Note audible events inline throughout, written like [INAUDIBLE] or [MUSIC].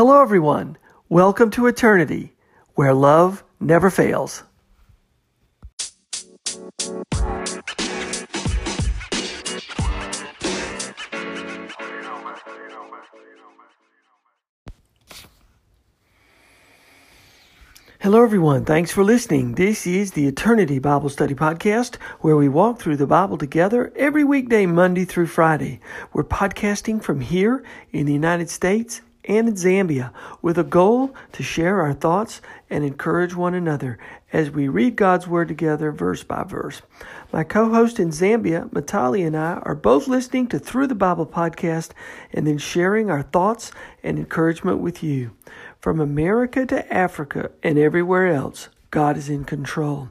Hello, everyone. Welcome to Eternity, where love never fails. Hello, everyone. Thanks for listening. This is the Eternity Bible Study Podcast, where we walk through the Bible together every weekday, Monday through Friday. We're podcasting from here in the United States and in Zambia with a goal to share our thoughts and encourage one another as we read God's Word together verse by verse. My co host in Zambia, Matali, and I are both listening to Through the Bible podcast and then sharing our thoughts and encouragement with you. From America to Africa and everywhere else, God is in control.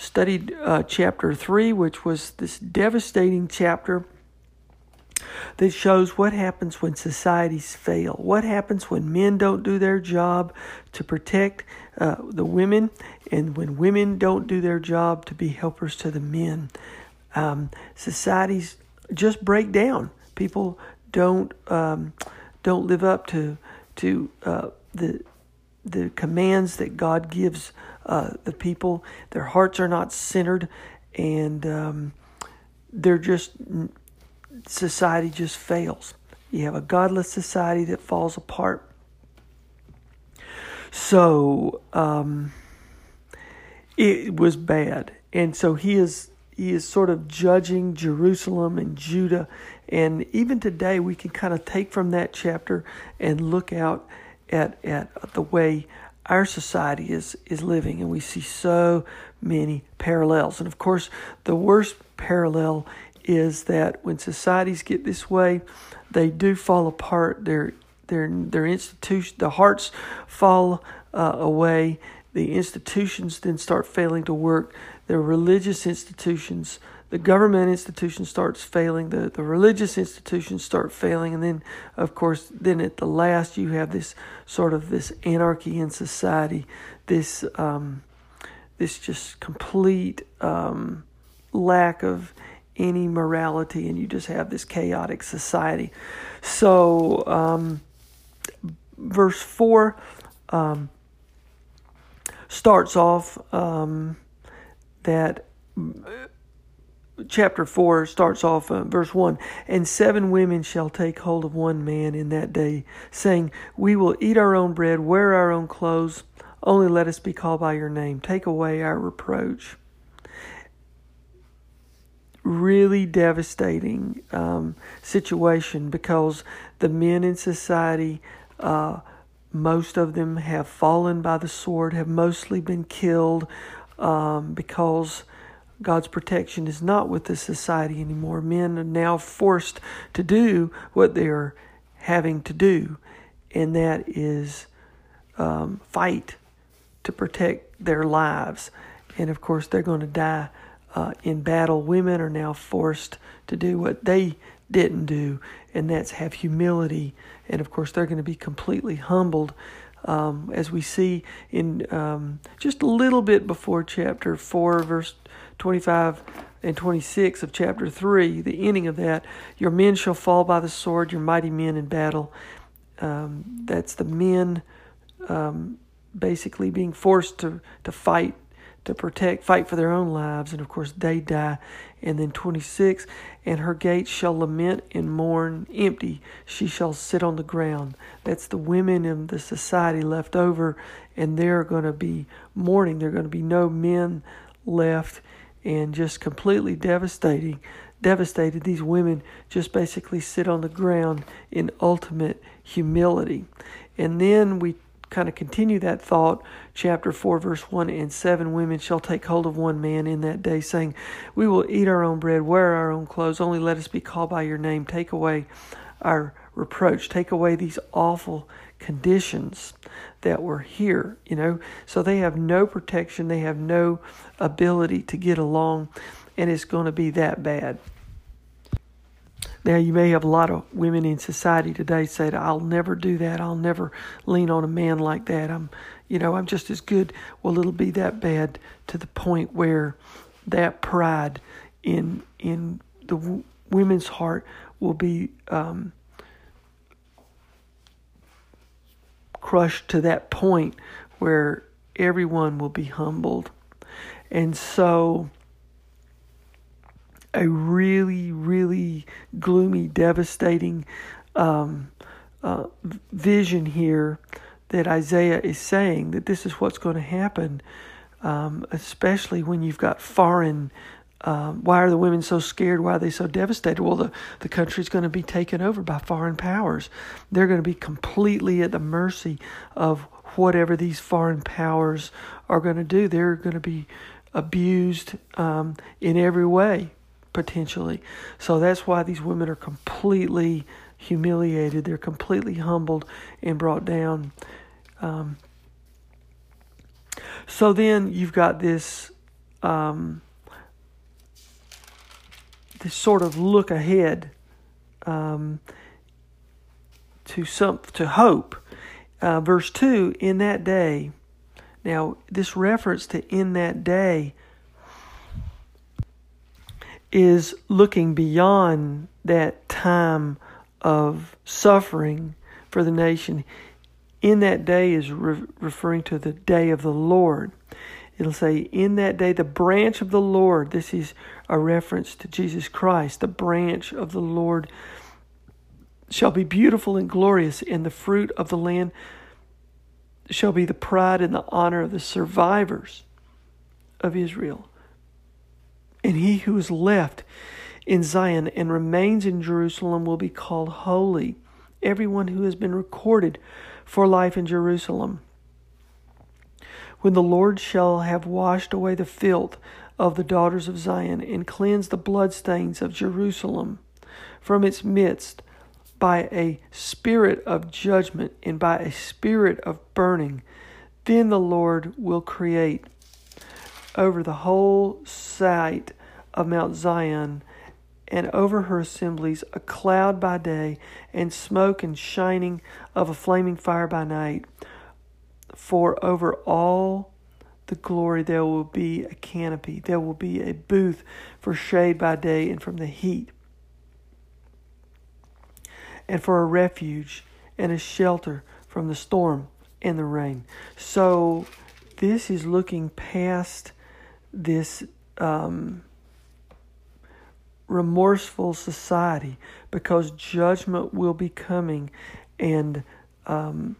studied uh, chapter 3, which was this devastating chapter that shows what happens when societies fail. What happens when men don't do their job to protect uh, the women, and when women don't do their job to be helpers to the men. Um, societies just break down. People don't um, don't live up to to uh, the the commands that God gives uh, the people. Their hearts are not centered, and um, they're just society just fails. You have a godless society that falls apart. So um, it was bad, and so he is he is sort of judging Jerusalem and Judah, and even today we can kind of take from that chapter and look out at at the way our society is is living, and we see so many parallels. And of course, the worst parallel is that when societies get this way, they do fall apart. Their their their institution, the hearts fall uh, away. The institutions then start failing to work. Their religious institutions the government institution starts failing, the, the religious institutions start failing, and then, of course, then at the last, you have this sort of this anarchy in society, this um, this just complete um, lack of any morality, and you just have this chaotic society. So, um, verse four um, starts off um, that chapter 4 starts off uh, verse 1 and seven women shall take hold of one man in that day saying we will eat our own bread wear our own clothes only let us be called by your name. Take away our reproach really devastating um, situation because the men in society uh, most of them have fallen by the sword have mostly been killed um, because God's protection is not with the society anymore. Men are now forced to do what they're having to do, and that is um, fight to protect their lives. And of course, they're going to die uh, in battle. Women are now forced to do what they didn't do, and that's have humility. And of course, they're going to be completely humbled. Um, as we see in um, just a little bit before chapter 4, verse 25 and 26 of chapter 3, the ending of that, your men shall fall by the sword, your mighty men in battle. Um, that's the men um, basically being forced to, to fight, to protect, fight for their own lives, and of course they die. And then 26, and her gates shall lament and mourn empty, she shall sit on the ground. That's the women in the society left over, and they're going to be mourning. There are going to be no men left and just completely devastating devastated. These women just basically sit on the ground in ultimate humility. And then we kind of continue that thought chapter 4 verse 1 and 7 women shall take hold of one man in that day saying we will eat our own bread wear our own clothes. Only let us be called by your name. Take away our reproach. Take away these awful conditions that were here, you know. So they have no protection, they have no ability to get along, and it's going to be that bad. Now, you may have a lot of women in society today say, I'll never do that. I'll never lean on a man like that. I'm, you know, I'm just as good. Well, it'll be that bad to the point where that pride in in the w- women's heart will be um, crushed to that point where everyone will be humbled. And so, a really, really gloomy, devastating um, uh, vision here that Isaiah is saying that this is what's going to happen, um, especially when you've got foreign. Um, why are the women so scared? Why are they so devastated? Well, the, the country's going to be taken over by foreign powers. They're going to be completely at the mercy of whatever these foreign powers are going to do. They're going to be abused um, in every way, potentially. So that's why these women are completely humiliated. They're completely humbled and brought down. Um, so then you've got this um, this sort of look ahead um, to some to hope. Uh, verse two: In that day. Now, this reference to "in that day" is looking beyond that time of suffering for the nation in that day is re- referring to the day of the Lord. It'll say, In that day, the branch of the Lord, this is a reference to Jesus Christ, the branch of the Lord shall be beautiful and glorious, and the fruit of the land shall be the pride and the honor of the survivors of Israel. And he who is left in Zion and remains in Jerusalem will be called holy, everyone who has been recorded for life in Jerusalem. When the Lord shall have washed away the filth of the daughters of Zion and cleanse the bloodstains of Jerusalem from its midst by a spirit of judgment and by a spirit of burning, then the Lord will create over the whole site of Mount Zion and over her assemblies a cloud by day, and smoke and shining of a flaming fire by night. For over all the glory there will be a canopy, there will be a booth for shade by day and from the heat, and for a refuge and a shelter from the storm and the rain. So, this is looking past this. Um, remorseful society because judgment will be coming and um,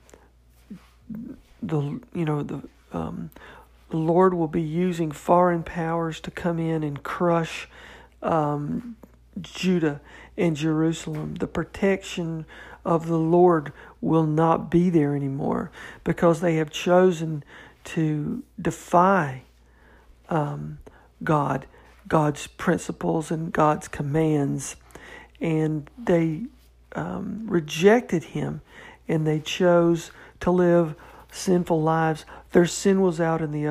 the you know the um, the Lord will be using foreign powers to come in and crush um, Judah and Jerusalem. The protection of the Lord will not be there anymore because they have chosen to defy um, God God's principles and God's commands, and they um, rejected Him and they chose to live sinful lives. Their sin was out in the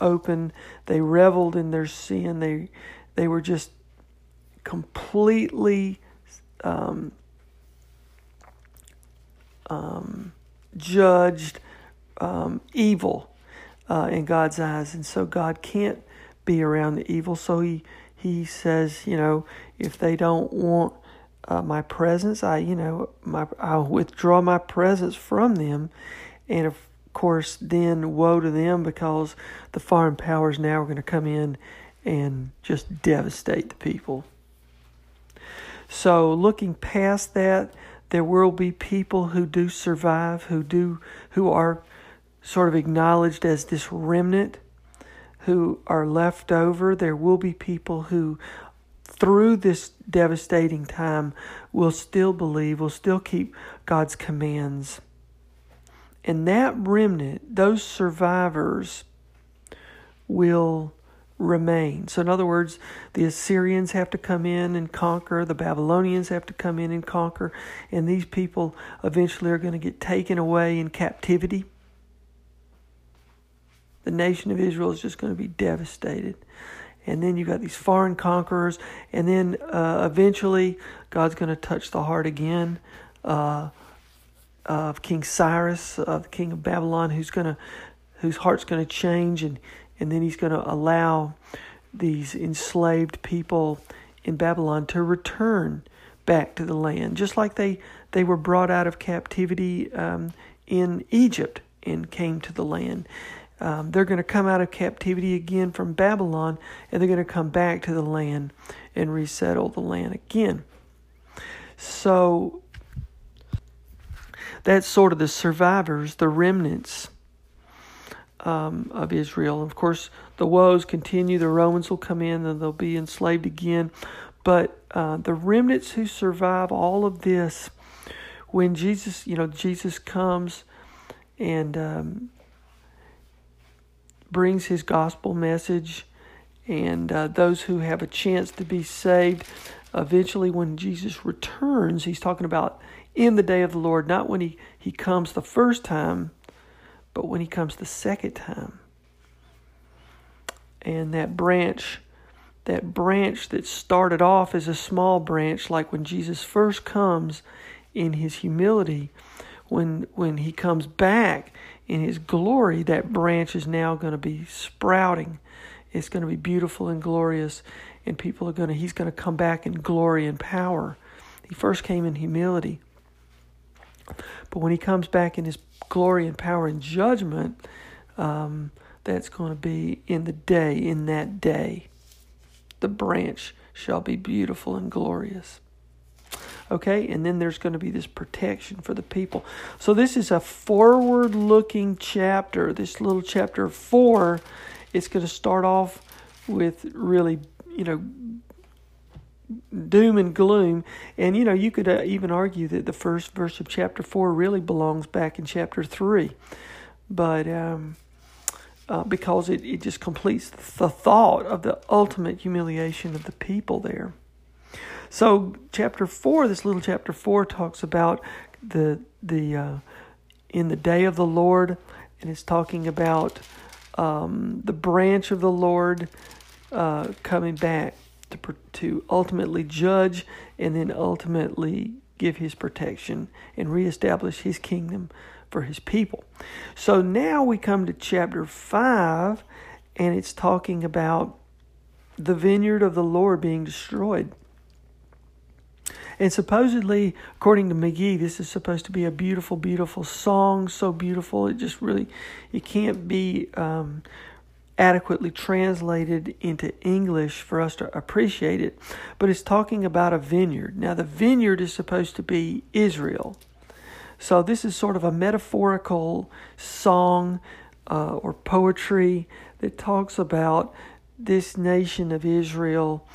open. They reveled in their sin. They they were just completely um, um, judged um, evil uh, in God's eyes, and so God can't be around the evil. So he he says, you know, if they don't want uh, my presence, I you know my I'll withdraw my presence from them, and of course then woe to them because the foreign powers now are going to come in and just devastate the people. So looking past that, there will be people who do survive, who do who are sort of acknowledged as this remnant who are left over. There will be people who, through this devastating time, will still believe, will still keep God's commands. And that remnant, those survivors, will remain. So, in other words, the Assyrians have to come in and conquer, the Babylonians have to come in and conquer, and these people eventually are going to get taken away in captivity. The nation of Israel is just going to be devastated. And then you've got these foreign conquerors, and then uh, eventually God's going to touch the heart again uh, of King Cyrus, of the king of Babylon, who's to, whose heart's to change, and and then he's to allow these enslaved people in Babylon to return back to the land, just like they, they were brought out of captivity um, in Egypt and came to the land. Um, they're going to come out of captivity again from Babylon, and they're going to come back to the land and resettle the land again. So that's sort of the survivors, the remnants um, of Israel. Of course, the woes continue. The Romans will come in and they'll be enslaved again. But uh, the remnants who survive all of this, when Jesus, you know, Jesus comes and um, brings his gospel message, and uh, those who have a chance to be saved, eventually when Jesus returns, he's talking about in the day of the Lord, not when he, he comes the first time but when he comes the second time, and that branch, that branch that started off as a small branch, like when Jesus first comes in his humility, when when he comes back in his glory, that branch is now going to be sprouting. It's going to be beautiful and glorious, and people are going to. He's going to come back in glory and power. He first came in humility, but when he comes back in his glory and power and judgment, um, that's going to be in the day, in that day. The branch shall be beautiful and glorious. Okay, and then there's going to be this protection for the people. So, this is a forward looking chapter. This little chapter four, it's going to start off with really, you know, doom and gloom. And you know, you could uh, even argue that the first verse of chapter four really belongs back in chapter three, but um, uh, because it, it just completes the thought of the ultimate humiliation of the people there. So, chapter four, this little chapter four, talks about the the uh, in the day of the Lord, and it's talking about um, the branch of the Lord uh, coming back to, to ultimately judge and then ultimately give his protection and reestablish his kingdom for his people. So now we come to chapter 5, and it's talking about the vineyard of the Lord being destroyed. And supposedly, according to McGee, this is supposed to be a beautiful, beautiful song. So beautiful, it just really, it can't be um, adequately translated into English for us to appreciate it, but it's talking about a vineyard. Now, the vineyard is supposed to be Israel. So, this is sort of a metaphorical song uh, or poetry that talks about this nation of Israel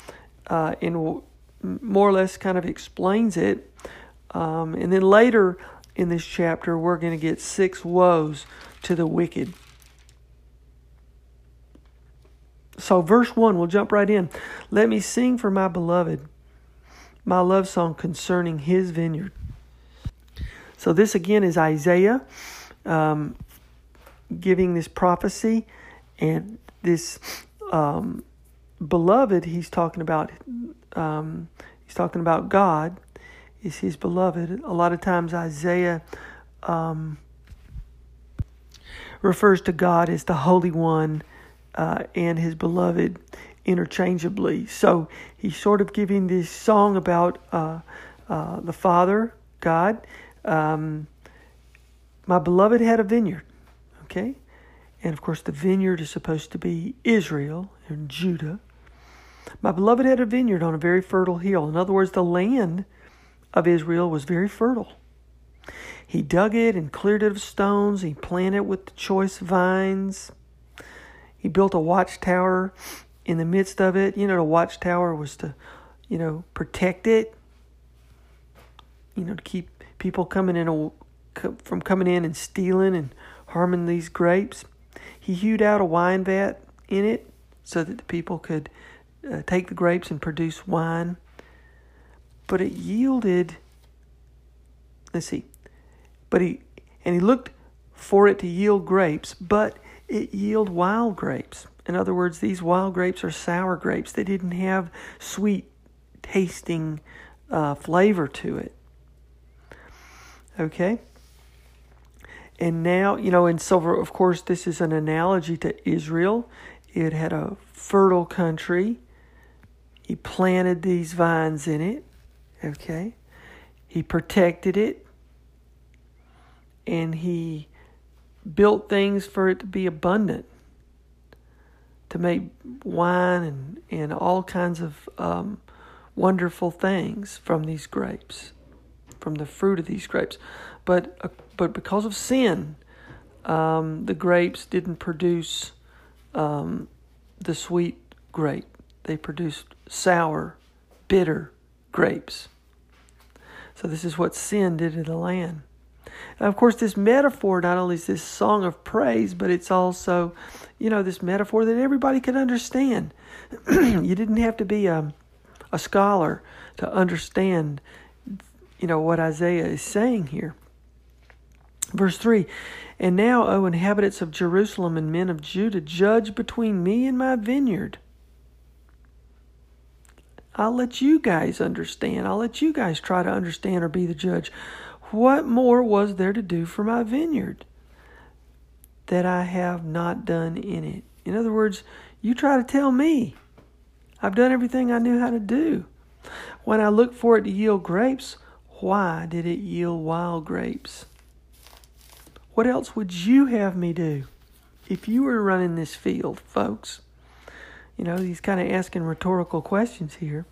uh, and more or less kind of explains it. Um, and then later in this chapter, we're going to get six woes to the wicked. So, verse 1, we'll jump right in. Let me sing for my beloved my love song concerning his vineyard. So, this again is Isaiah um, giving this prophecy, and this um, beloved he's talking about. Um, he's talking about God is his beloved. A lot of times, Isaiah um, refers to God as the Holy One uh, and his beloved interchangeably. So he's sort of giving this song about uh, uh, the Father, God. Um, my beloved had a vineyard, okay? And of course, the vineyard is supposed to be Israel and Judah. My beloved had a vineyard on a very fertile hill. In other words, the land of Israel was very fertile. He dug it and cleared it of stones. He planted it with the choice vines. He built a watchtower in the midst of it. You know, the watchtower was to, you know, protect it. You know, to keep people coming in from coming in and stealing and harming these grapes. He hewed out a wine vat in it so that the people could uh, take the grapes and produce wine. But it yielded, let's see, but he, and he looked for it to yield grapes, but it yield wild grapes. In other words, these wild grapes are sour grapes. They didn't have sweet tasting uh, flavor to it. Okay? And now, you know, and so, of course, this is an analogy to Israel. It had a fertile country. He planted these vines in it. Okay? He protected it. And he built things for it to be abundant, to make wine and, and all kinds of um, wonderful things from these grapes, from the fruit of these grapes. But, uh, but because of sin, um, the grapes didn't produce um, the sweet grape. They produced sour, bitter grapes. So, this is what sin did to the land. And of course, this metaphor not only is this song of praise, but it's also, you know, this metaphor that everybody could understand. [CLEARS THROAT] you didn't have to be a, a scholar to understand, you know, what Isaiah is saying here. Verse 3 And now, O inhabitants of Jerusalem and men of Judah, judge between me and my vineyard. I'll let you guys understand. I'll let you guys try to understand or be the judge. What more was there to do for my vineyard that I have not done in it? In other words, you try to tell me. I've done everything I knew how to do. When I looked for it to yield grapes, why did it yield wild grapes? What else would you have me do if you were running this field, folks? You know, he's kind of asking rhetorical questions here.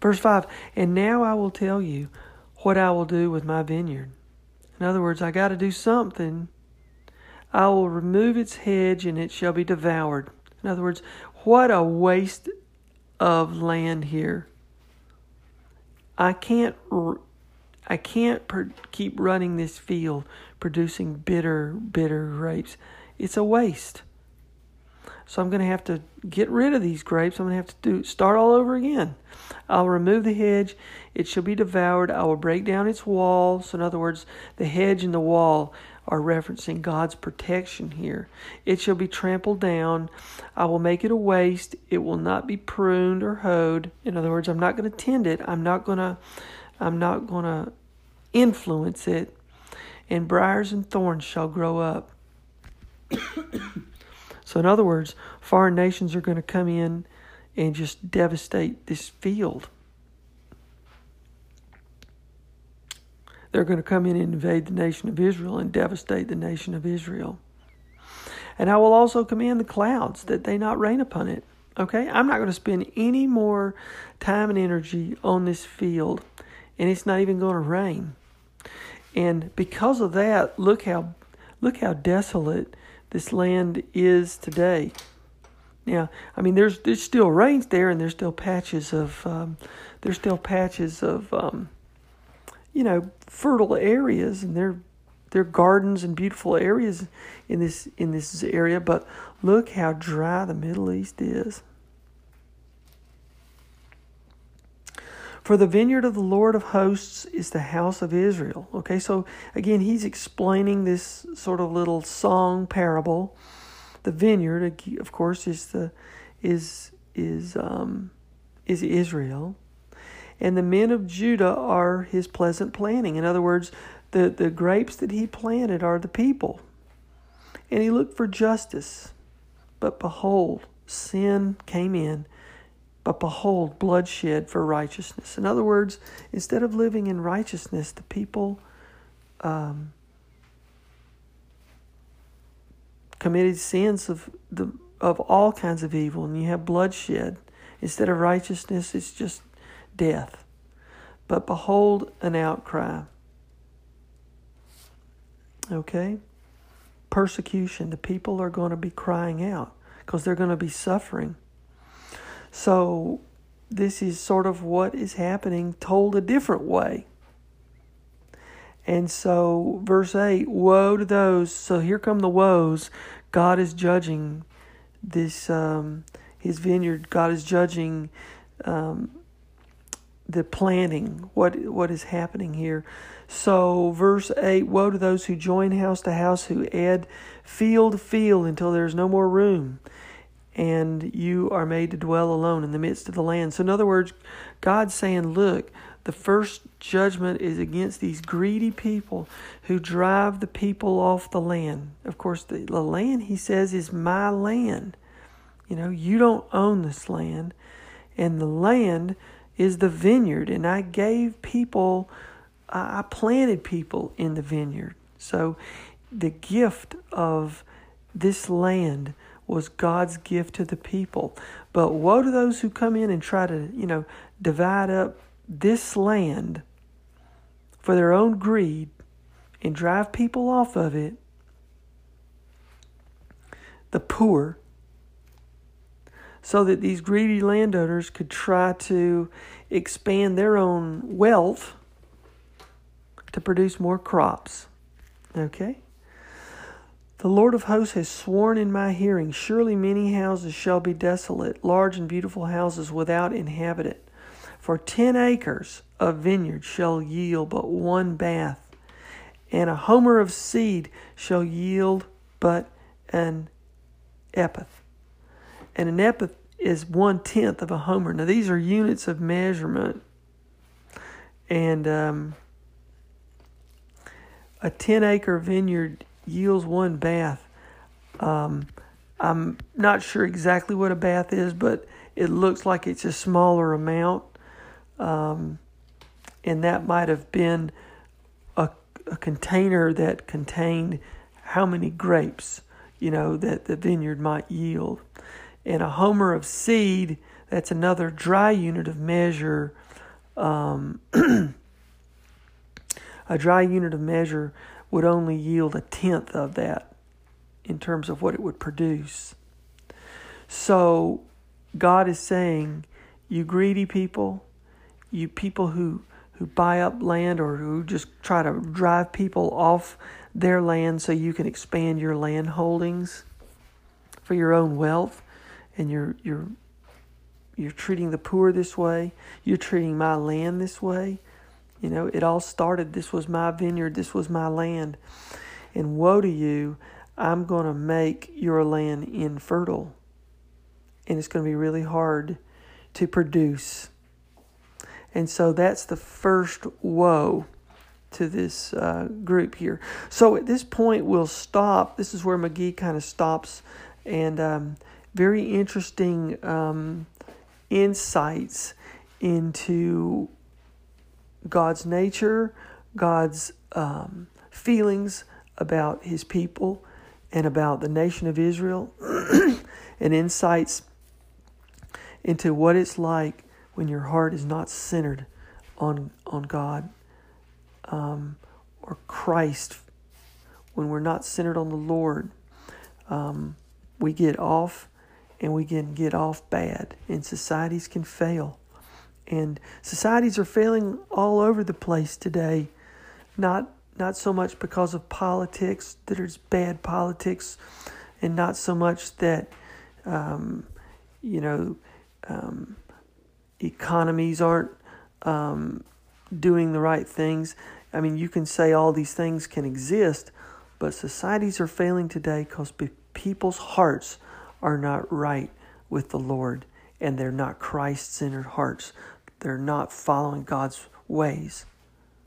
Verse 5 And now I will tell you what I will do with my vineyard. In other words, I got to do something. I will remove its hedge and it shall be devoured. In other words, what a waste of land here. I can't I can't per- keep running this field producing bitter bitter grapes. It's a waste. So I'm going to have to get rid of these grapes. I'm going to have to do start all over again. I'll remove the hedge. It shall be devoured. I will break down its walls. In other words, the hedge and the wall are referencing God's protection here. It shall be trampled down. I will make it a waste. It will not be pruned or hoed. In other words, I'm not going to tend it. I'm not going to I'm not going to influence it. And briars and thorns shall grow up. So, in other words, foreign nations are going to come in and just devastate this field. They're going to come in and invade the nation of Israel and devastate the nation of Israel. And I will also command the clouds that they not rain upon it. Okay? I'm not going to spend any more time and energy on this field, and it's not even going to rain. And because of that, look how look how desolate this land is today. Now, I mean, there's there's still rains there, and there's still patches of um, there's still patches of um, you know fertile areas, and there there are gardens and beautiful areas in this in this area. But look how dry the Middle East is. For the vineyard of the Lord of hosts is the house of Israel. Okay, so again, he's explaining this sort of little song parable. The vineyard, of course, is the is is um, is Israel, and the men of Judah are his pleasant planting. In other words, the the grapes that he planted are the people, and he looked for justice, but behold, sin came in but behold, bloodshed for righteousness. In other words, instead of living in righteousness, the people um, committed sins of the of all kinds of evil, and you have bloodshed. Instead of righteousness, it's just death. But behold, an outcry. Okay? Persecution. The people are going to be crying out because they're going to be suffering. So, this is sort of what is happening told a different way. And so, verse 8 Woe to those. So, here come the woes. God is judging this um, his vineyard. God is judging um, the planting. What what is happening here? So verse eight: Woe to those who join house to house, who add field to field until there is no more room, and you are made to dwell alone in the midst of the land. So in other words, God's saying, look. The first judgment is against these greedy people who drive the people off the land. Of course, the, the land, he says, is my land. You know, you don't own this land, and the land is the vineyard, and I gave people, I planted people in the vineyard. So the gift of this land was God's gift to the people. But woe to those who come in and try to, you know, divide up this land for their own greed and drive people off of it. The poor so that these greedy landowners could try to expand their own wealth to produce more crops. Okay? The Lord of hosts has sworn in my hearing Surely many houses shall be desolate, large and beautiful houses without inhabitant. For ten acres of vineyard shall yield but one bath, and a homer of seed shall yield but an epith and an epith is one tenth of a homer. Now these are units of measurement, and um, a ten acre vineyard yields one bath. Um, I'm not sure exactly what a bath is, but it looks like it's a smaller amount, um, and that might have been a, a container that contained how many grapes you know that the vineyard might yield and a homer of seed, that's another dry unit of measure. Um, [CLEARS THROAT] a dry unit of measure would only yield a tenth of that in terms of what it would produce. So God is saying, you greedy people, you people who, who buy up land or who just try to drive people off their land so you can expand your land holdings for your own wealth and you're you're you're treating the poor this way, you're treating my land this way. You know, it all started this was my vineyard, this was my land. And woe to you, I'm going to make your land infertile. And it's going to be really hard to produce. And so that's the first woe to this uh, group here. So at this point, we'll stop. This is where McGee kind of stops and um, very interesting um, insights into God's nature, God's um, feelings about his people and about the nation of Israel, [CLEARS THROAT] and insights into what it's like when your heart is not centered on, on God um, or Christ, when we're not centered on the Lord. Um, we get off and we can get off bad, and societies can fail. And societies are failing all over the place today, not not so much because of politics that there's bad politics, and not so much that um, you know um, economies aren't um, doing the right things. I mean, you can say all these things can exist, but societies are failing today because people's hearts are not right with the Lord and they're not Christ centered hearts. They're not following God's ways.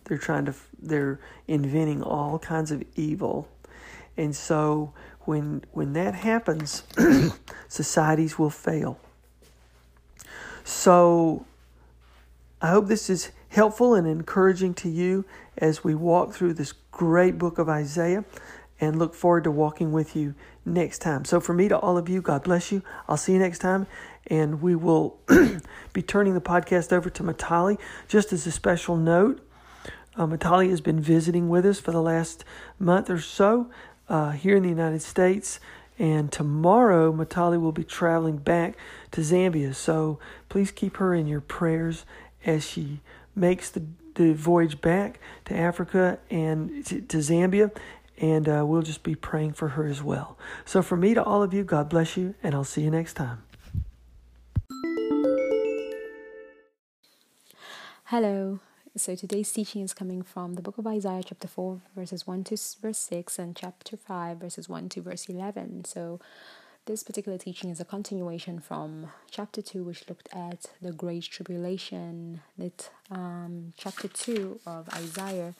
They're trying to, they're inventing all kinds of evil. And so when, when that happens, [CLEARS THROAT] societies will fail. So I hope this is helpful and encouraging to you as we walk through this great book of Isaiah and look forward to walking with you next time. So, for me to all of you, God bless you. I'll see you next time. And we will [CLEARS THROAT] be turning the podcast over to Matali. Just as a special note, uh, Matali has been visiting with us for the last month or so uh, here in the United States. And tomorrow, Matali will be traveling back to Zambia. So please keep her in your prayers as she makes the, the voyage back to Africa and to, to Zambia and uh, we'll just be praying for her as well. So, for me to all of you, God bless you, and I'll see you next time. Hello. So today's teaching is coming from the book of Isaiah, chapter 4, verses 1 to verse 6, and chapter 5, verses 1 to verse 11. So this particular teaching is a continuation from chapter 2, which looked at the Great Tribulation. That um, chapter 2 of Isaiah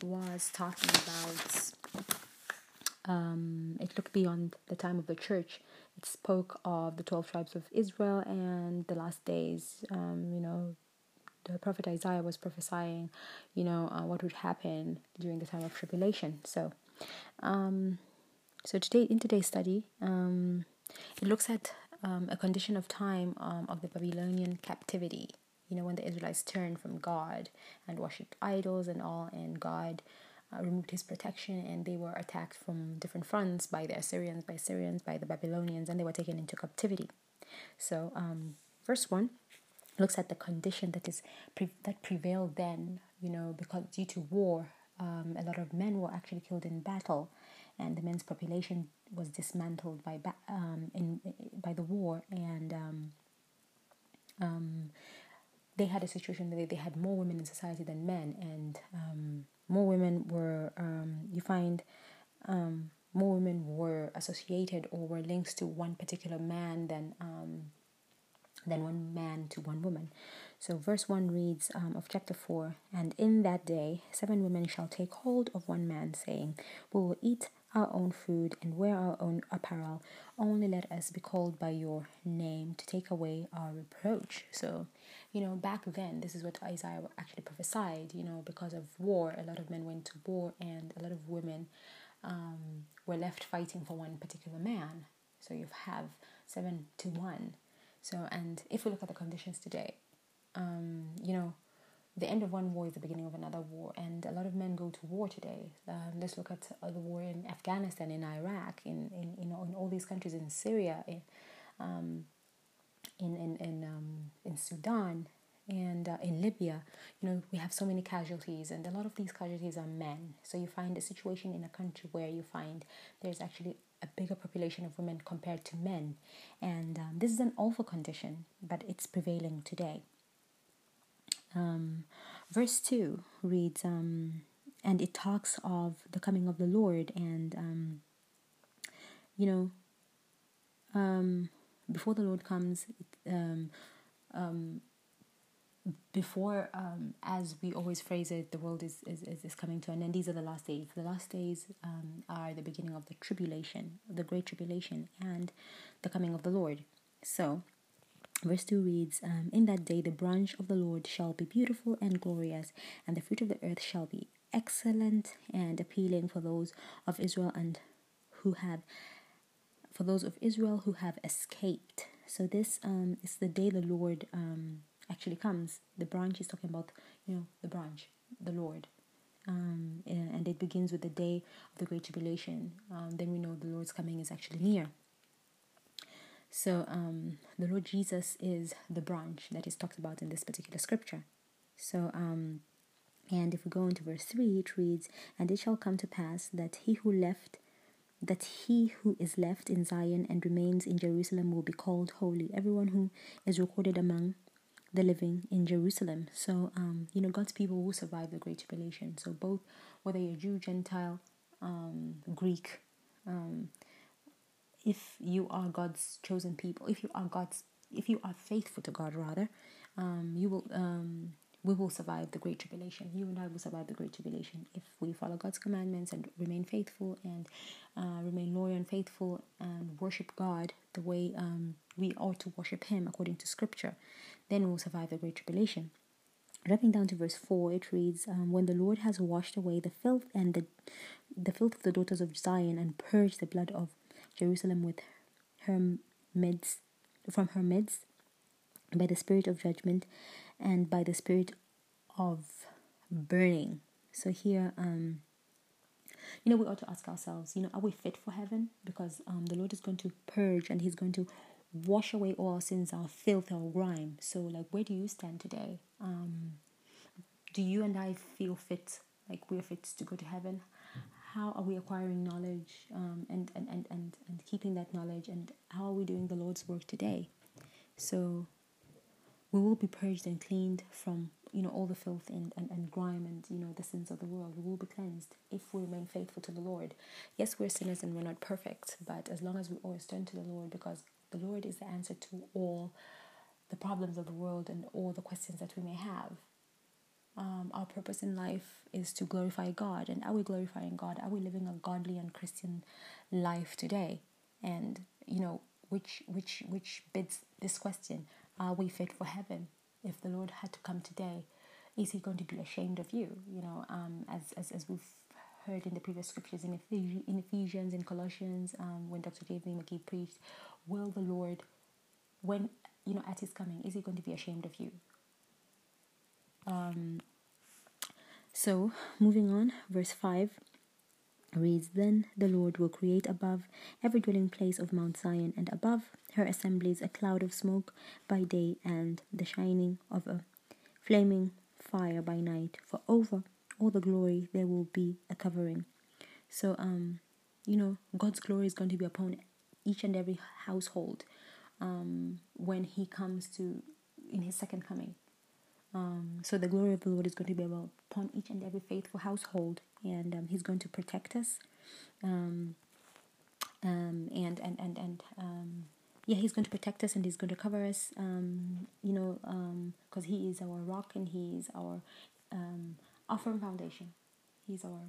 was talking about, um, it looked beyond the time of the church. It spoke of the 12 tribes of Israel and the last days, um, you know, the prophet Isaiah was prophesying, you know, uh, what would happen during the time of tribulation. So, um, so today in today's study, um, it looks at um, a condition of time um, of the Babylonian captivity. You know, when the Israelites turned from God and worshipped idols and all, and God uh, removed His protection, and they were attacked from different fronts by the Assyrians, by Syrians, by the Babylonians, and they were taken into captivity. So, um, verse one looks at the condition that is pre- that prevailed then. You know, because due to war, um, a lot of men were actually killed in battle, and the men's population was dismantled by ba- um, in by the war, and um, um, they had a situation where they had more women in society than men, and um, more women were um, you find um, more women were associated or were linked to one particular man than um, than one man to one woman. So, verse 1 reads um, of chapter 4 And in that day, seven women shall take hold of one man, saying, We will eat our own food and wear our own apparel. Only let us be called by your name to take away our reproach. So, you know, back then, this is what Isaiah actually prophesied. You know, because of war, a lot of men went to war and a lot of women um, were left fighting for one particular man. So you have seven to one so, and if we look at the conditions today, um, you know, the end of one war is the beginning of another war, and a lot of men go to war today. Um, let's look at uh, the war in Afghanistan, in Iraq, in in you know in all these countries, in Syria, in um, in in in, um, in Sudan, and uh, in Libya. You know, we have so many casualties, and a lot of these casualties are men. So you find a situation in a country where you find there's actually a bigger population of women compared to men. And um, this is an awful condition, but it's prevailing today. Um, verse 2 reads, um, and it talks of the coming of the Lord, and, um, you know, um, before the Lord comes, um, before um, as we always phrase it the world is, is, is coming to an end. These are the last days. The last days um, are the beginning of the tribulation the great tribulation and the coming of the lord. So verse 2 reads um, in that day the branch of the lord shall be beautiful and glorious and the fruit of the earth shall be excellent and appealing for those of israel and who have for those of israel who have escaped. So this um, is the day the lord um, actually comes. The branch is talking about, you know, the branch, the Lord. Um, and it begins with the day of the Great Tribulation. Um, then we know the Lord's coming is actually near. So um, the Lord Jesus is the branch that is talked about in this particular scripture. So, um, and if we go into verse 3, it reads, And it shall come to pass that he who left that he who is left in Zion and remains in Jerusalem will be called holy. Everyone who is recorded among the living in Jerusalem. So, um, you know, God's people will survive the Great Tribulation. So, both whether you're Jew, Gentile, um, Greek, um, if you are God's chosen people, if you are God's, if you are faithful to God, rather, um, you will um, we will survive the Great Tribulation. You and I will survive the Great Tribulation if we follow God's commandments and remain faithful and uh, remain loyal and faithful and worship God the way um, we ought to worship Him according to Scripture. Then we will survive the Great Tribulation. Dropping down to verse 4, it reads, um, When the Lord has washed away the filth and the, the filth of the daughters of Zion and purged the blood of Jerusalem with her midst, from her midst by the spirit of judgment and by the spirit of burning. So here, um, you know, we ought to ask ourselves, you know, are we fit for heaven? Because um, the Lord is going to purge and He's going to wash away all our sins, our filth, our grime. So, like, where do you stand today? Um, do you and I feel fit, like we're fit to go to heaven? how are we acquiring knowledge um, and, and, and, and, and keeping that knowledge and how are we doing the Lord's work today? So we will be purged and cleaned from you know all the filth and, and, and grime and you know the sins of the world we will be cleansed if we remain faithful to the lord yes we're sinners and we're not perfect but as long as we always turn to the lord because the lord is the answer to all the problems of the world and all the questions that we may have um, our purpose in life is to glorify God. And are we glorifying God? Are we living a godly and Christian life today? And you know, which which which bids this question: Are we fit for heaven? If the Lord had to come today, is He going to be ashamed of you? You know, um, as as as we've heard in the previous scriptures in, Ephes- in Ephesians in Colossians, um, when Dr. David McGee preached, will the Lord, when you know at His coming, is He going to be ashamed of you? Um, so, moving on, verse 5 reads Then the Lord will create above every dwelling place of Mount Zion, and above her assemblies a cloud of smoke by day, and the shining of a flaming fire by night. For over all the glory there will be a covering. So, um, you know, God's glory is going to be upon each and every household um, when He comes to in His second coming. Um, so the glory of the Lord is going to be upon each and every faithful household, and um, He's going to protect us. Um, um, and and and and um, yeah, He's going to protect us, and He's going to cover us. Um, you know, because He is our rock, and He is our um, our firm foundation. He's our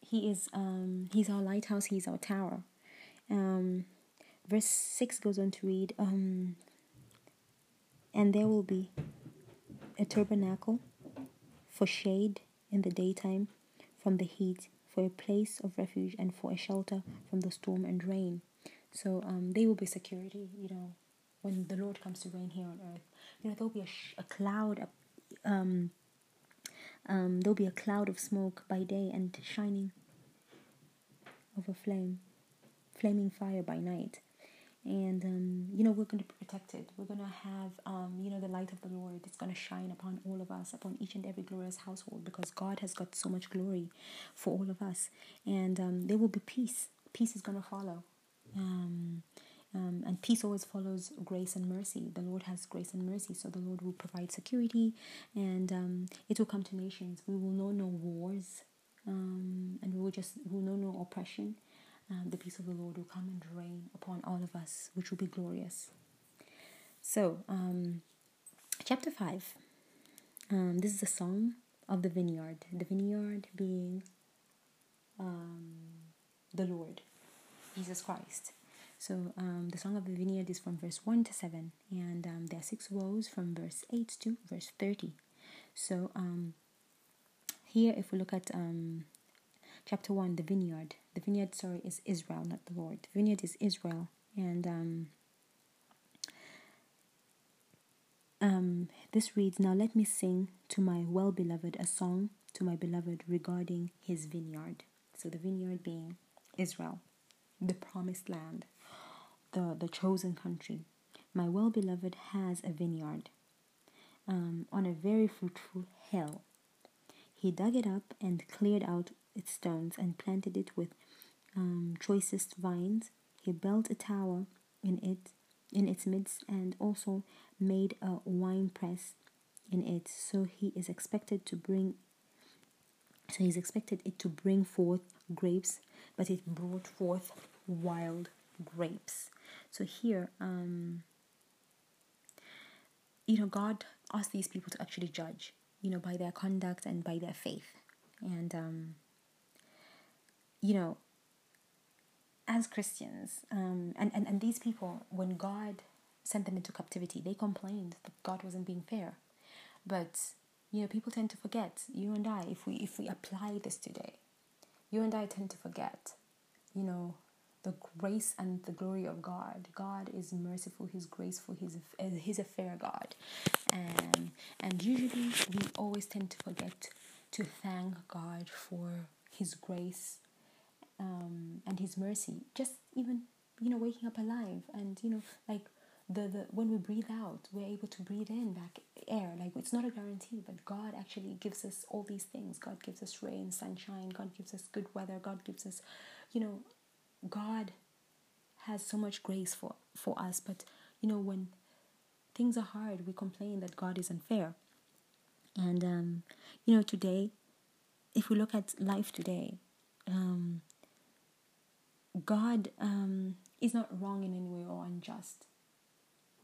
He is um, He's our lighthouse. He's our tower. Um, verse six goes on to read. Um, and there will be a tabernacle for shade in the daytime from the heat, for a place of refuge, and for a shelter from the storm and rain. So um, they will be security, you know, when the Lord comes to reign here on earth. You know, there'll be a, sh- a cloud, um, um, there'll be a cloud of smoke by day and shining of a flame, flaming fire by night and um, you know we're going to be protected. We're going to have um, you know the light of the lord it's going to shine upon all of us upon each and every glorious household because god has got so much glory for all of us. And um, there will be peace. Peace is going to follow. Um, um, and peace always follows grace and mercy. The Lord has grace and mercy, so the Lord will provide security, and um, it will come to nations. We will know no wars, and we will just we will know no oppression um, the peace of the Lord will come and reign upon all of us, which will be glorious. So, um, chapter 5. Um, this is a song of the vineyard. The vineyard being um, the Lord, Jesus Christ. So, um, the song of the vineyard is from verse 1 to 7, and um, there are six woes from verse 8 to verse 30. So, here, if we look at chapter 1, the vineyard, the vineyard, sorry, is Israel, not the Lord. The vineyard is Israel. And um, um, this reads Now let me sing to my well beloved a song to my beloved regarding his vineyard. So the vineyard being Israel, the promised land, the, the chosen country. My well beloved has a vineyard um, on a very fruitful hill. He dug it up and cleared out its stones and planted it with um, choicest vines. He built a tower in it in its midst and also made a wine press in it. So he is expected to bring so he's expected it to bring forth grapes, but it brought forth wild grapes. So here, um, you know, God asked these people to actually judge, you know, by their conduct and by their faith. And um, you know, as Christians, um, and, and, and these people, when God sent them into captivity, they complained that God wasn't being fair. But you know, people tend to forget. You and I, if we if we apply this today, you and I tend to forget. You know, the grace and the glory of God. God is merciful. He's graceful. He's a, he's a fair God, and and usually we always tend to forget to thank God for His grace um, and His mercy. Just even you know waking up alive and you know like the, the when we breathe out, we're able to breathe in back air. Like it's not a guarantee, but God actually gives us all these things. God gives us rain, sunshine. God gives us good weather. God gives us, you know, God has so much grace for for us. But you know, when things are hard, we complain that God is unfair. And um, you know, today, if we look at life today, um, God um, is not wrong in any way or unjust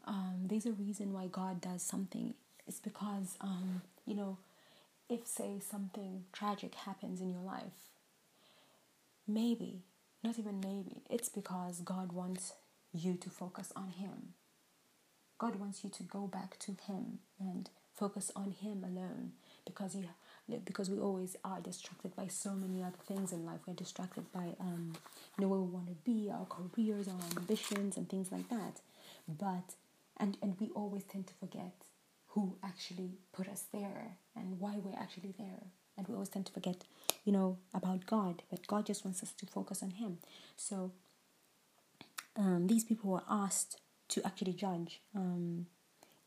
um, there's a reason why God does something. It's because, um, you know, if, say, something tragic happens in your life, maybe, not even maybe, it's because God wants you to focus on Him. God wants you to go back to Him and focus on Him alone because you because we always are distracted by so many other things in life. We're distracted by um, you know where we want to be, our careers, our ambitions, and things like that. But and and we always tend to forget who actually put us there and why we're actually there and we always tend to forget you know about god but god just wants us to focus on him so um, these people were asked to actually judge um,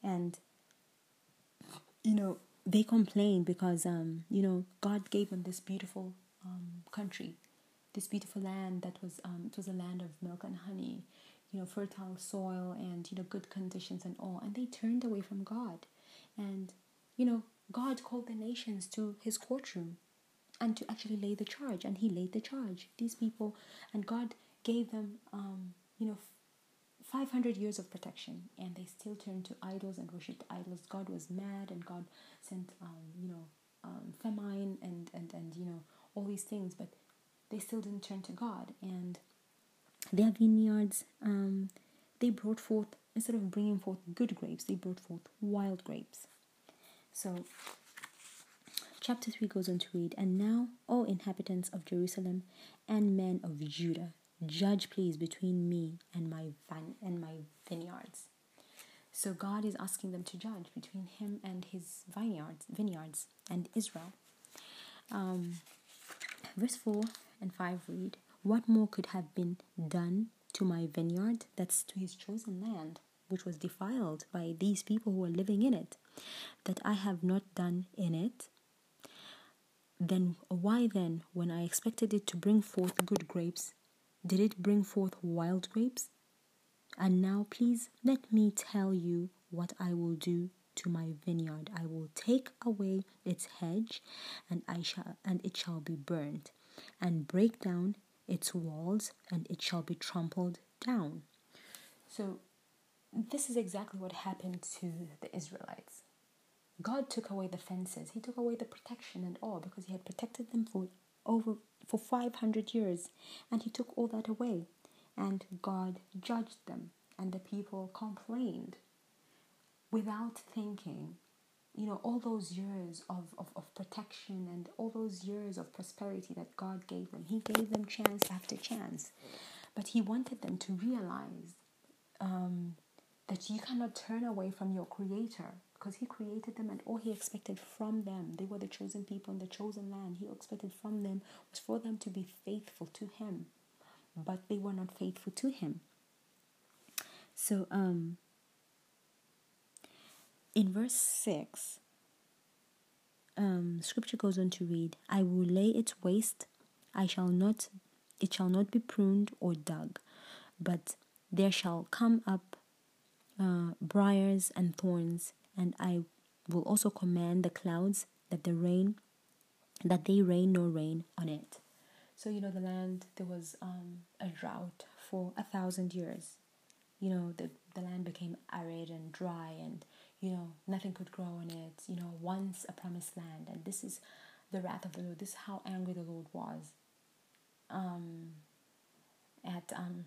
and you know they complained because um, you know god gave them this beautiful um, country this beautiful land that was um, it was a land of milk and honey you know, fertile soil and, you know, good conditions and all. And they turned away from God. And, you know, God called the nations to his courtroom and to actually lay the charge. And he laid the charge. These people, and God gave them, um, you know, 500 years of protection. And they still turned to idols and worshipped idols. God was mad and God sent, um, you know, um, famine and, and, and, you know, all these things. But they still didn't turn to God. And their vineyards, um, they brought forth, instead of bringing forth good grapes, they brought forth wild grapes. So, chapter 3 goes on to read, And now, O inhabitants of Jerusalem and men of Judah, judge please between me and my van- and my vineyards. So God is asking them to judge between him and his vineyards, vineyards and Israel. Um, verse 4 and 5 read, what more could have been done to my vineyard, that's to his chosen land, which was defiled by these people who were living in it, that I have not done in it? Then why then, when I expected it to bring forth good grapes, did it bring forth wild grapes? And now, please let me tell you what I will do to my vineyard. I will take away its hedge, and I shall and it shall be burned, and break down its walls, and it shall be trampled down. So, this is exactly what happened to the Israelites. God took away the fences, He took away the protection and all because He had protected them for over for 500 years, and He took all that away. And God judged them, and the people complained without thinking you know, all those years of, of, of protection and all those years of prosperity that God gave them. He gave them chance after chance. But He wanted them to realize um, that you cannot turn away from your Creator because He created them and all He expected from them, they were the chosen people in the chosen land. He expected from them was for them to be faithful to Him. But they were not faithful to Him. So, um, in verse 6, um, scripture goes on to read, I will lay it waste, I shall not, it shall not be pruned or dug, but there shall come up uh, briars and thorns, and I will also command the clouds that the rain, that they rain no rain on it. So you know the land there was um, a drought for a thousand years. You know the the land became arid and dry and you know, nothing could grow on it, you know, once a promised land. And this is the wrath of the Lord. This is how angry the Lord was. Um, at um,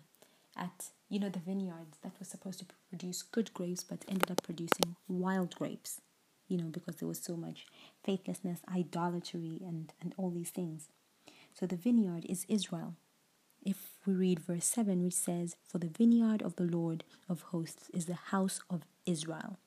at you know the vineyards that was supposed to produce good grapes, but ended up producing wild grapes. You know because there was so much faithlessness, idolatry, and and all these things. So the vineyard is Israel. If we read verse 7, which says, For the vineyard of the Lord of hosts is the house of Israel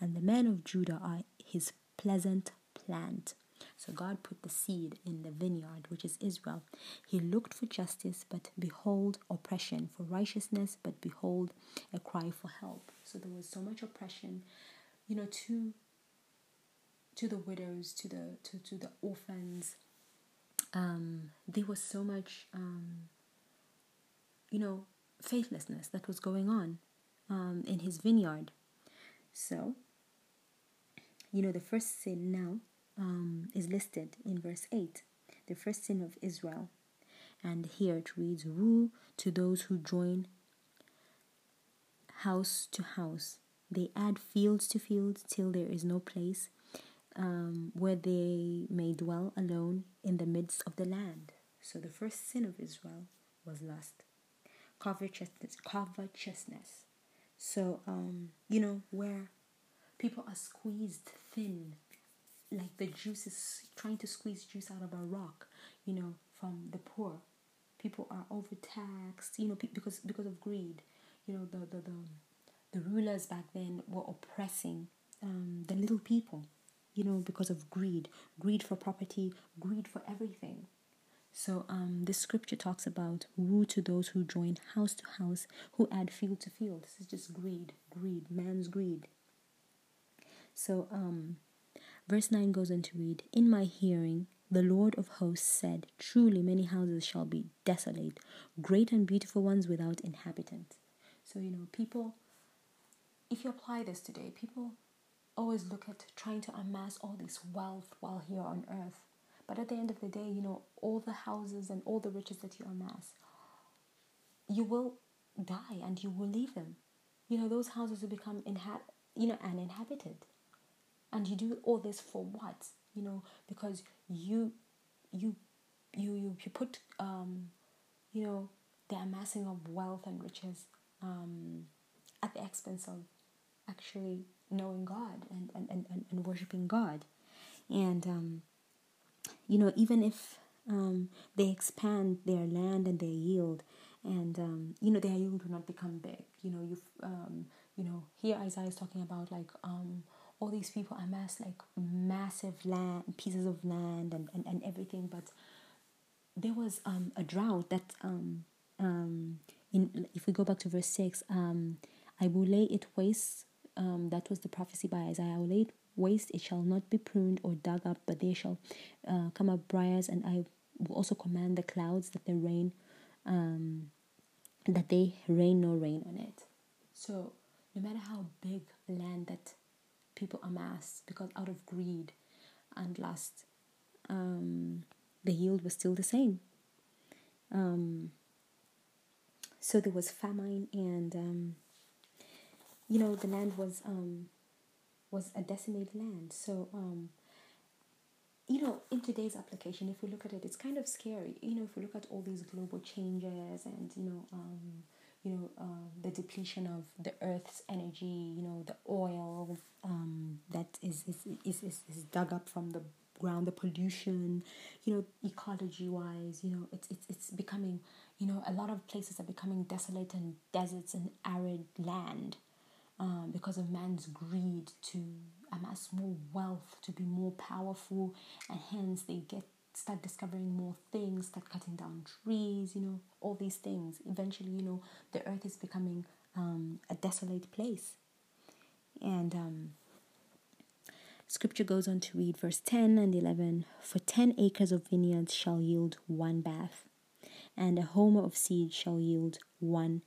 and the men of Judah are his pleasant plant. So God put the seed in the vineyard, which is Israel. He looked for justice, but behold, oppression, for righteousness, but behold, a cry for help. So there was so much oppression, you know, to to the widows, to the to, to the orphans. Um, there was so much um, you know, faithlessness that was going on um, in his vineyard. So, you know, the first sin now um, is listed in verse 8, the first sin of Israel. And here it reads, Rule to those who join house to house. They add fields to fields till there is no place um, where they may dwell alone in the midst of the land. So the first sin of Israel was lust, covetousness, covetousness. So um, you know where people are squeezed thin like the juice is trying to squeeze juice out of a rock, you know, from the poor. People are overtaxed, you know, because because of greed. You know, the the the, the rulers back then were oppressing um, the little people, you know, because of greed, greed for property, greed for everything. So um, this scripture talks about woe to those who join house to house, who add field to field. This is just greed, greed, man's greed. So um, Verse 9 goes on to read In my hearing, the Lord of hosts said, Truly many houses shall be desolate, great and beautiful ones without inhabitants. So, you know, people, if you apply this today, people always look at trying to amass all this wealth while here on earth. But at the end of the day, you know, all the houses and all the riches that you amass, you will die and you will leave them. You know, those houses will become inha- you know, uninhabited and you do all this for what you know because you you you you, you put um you know the amassing of wealth and riches um at the expense of actually knowing god and and and, and, and worshiping god and um you know even if um they expand their land and their yield and um, you know their yield will not become big. You know, you've um, you know here Isaiah is talking about like um, all these people amass like massive land pieces of land and, and, and everything but there was um, a drought that um, um, in if we go back to verse 6 um, I will lay it waste um, that was the prophecy by Isaiah I will lay it waste it shall not be pruned or dug up but there shall uh, come up briars and I will also command the clouds that they rain um, that they rain no rain on it. So no matter how big land that people amass because out of greed and lust, um, the yield was still the same. Um, so there was famine, and um, you know the land was um, was a decimated land. So um, you know, in today's application, if we look at it, it's kind of scary. You know, if we look at all these global changes and you know, um, you know, uh, the depletion of the earth's energy, you know, the oil um, that is, is, is, is, is dug up from the ground, the pollution, you know, ecology wise, you know, it's, it's, it's becoming, you know, a lot of places are becoming desolate and deserts and arid land um, because of man's greed to amass more wealth, to be more powerful, and hence they get start discovering more things, start cutting down trees, you know, all these things. Eventually, you know, the earth is becoming um, a desolate place. And um, scripture goes on to read verse 10 and 11 For 10 acres of vineyards shall yield one bath, and a homer of seed shall yield one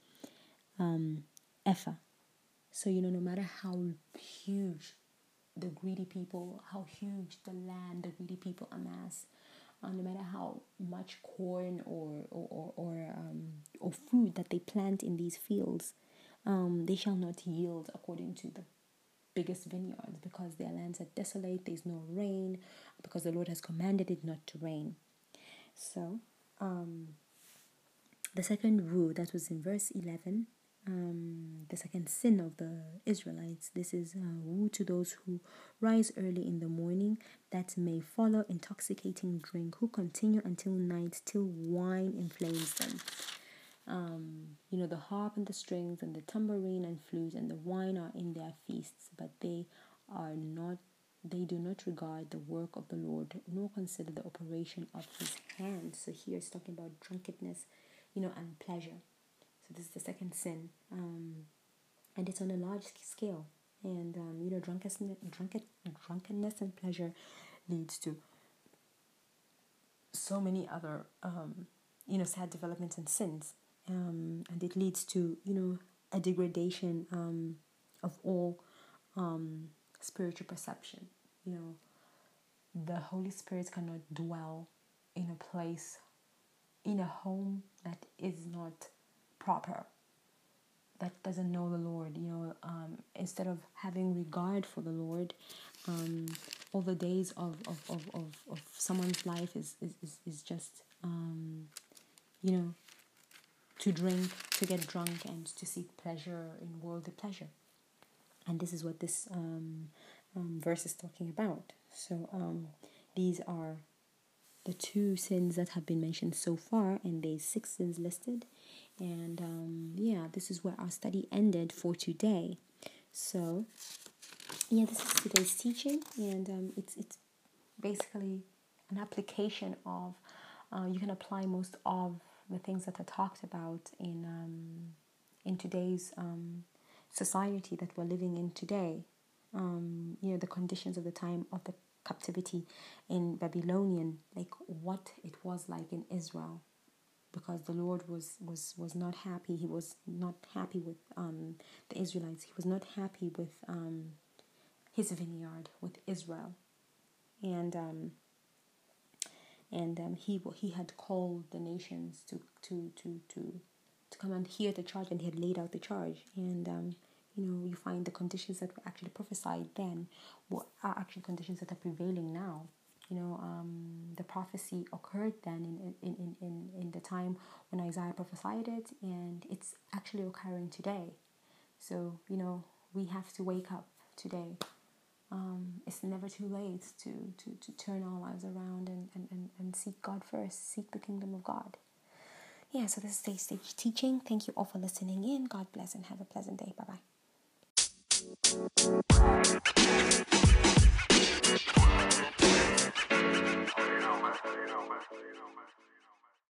um, ephah. So, you know, no matter how huge the greedy people, how huge the land the greedy people amass, uh, no matter how much corn or or or or, um, or food that they plant in these fields, um, they shall not yield according to the biggest vineyards because their lands are desolate. There's no rain because the Lord has commanded it not to rain. So, um, the second rule that was in verse eleven um, the second sin of the Israelites. This is uh, woe to those who rise early in the morning that may follow intoxicating drink, who continue until night till wine inflames them. Um, you know, the harp and the strings and the tambourine and flute and the wine are in their feasts, but they are not they do not regard the work of the Lord, nor consider the operation of his hands. So here it's talking about drunkenness, you know, and pleasure. So this is the second sin. Um, and it's on a large scale. And um, you know, drunkenness, drunken, drunkenness and pleasure leads to so many other um, you know sad developments and sins um, and it leads to you know a degradation um, of all um, spiritual perception you know the holy spirit cannot dwell in a place in a home that is not proper that doesn't know the lord you know um, instead of having regard for the lord um, all the days of, of, of, of, of someone's life is, is, is, is just um, you know to drink to get drunk and to seek pleasure in worldly pleasure. And this is what this um, um, verse is talking about. So um, these are the two sins that have been mentioned so far and there's six sins listed and um, yeah this is where our study ended for today so yeah, this is today's teaching, and um, it's it's basically an application of uh, you can apply most of the things that are talked about in um, in today's um, society that we're living in today. Um, you know the conditions of the time of the captivity in Babylonian, like what it was like in Israel, because the Lord was was was not happy. He was not happy with um, the Israelites. He was not happy with um, his vineyard with Israel, and um, and um, he he had called the nations to to to to to come and hear the charge, and he had laid out the charge, and um, you know you find the conditions that were actually prophesied then were are actually conditions that are prevailing now. You know, um, the prophecy occurred then in, in, in, in, the time when Isaiah prophesied it, and it's actually occurring today. So, you know, we have to wake up today um, it's never too late to, to, to turn our lives around and, and, and, and seek God first, seek the kingdom of God. Yeah, so this is Day Stage Teaching. Thank you all for listening in. God bless and have a pleasant day. Bye bye.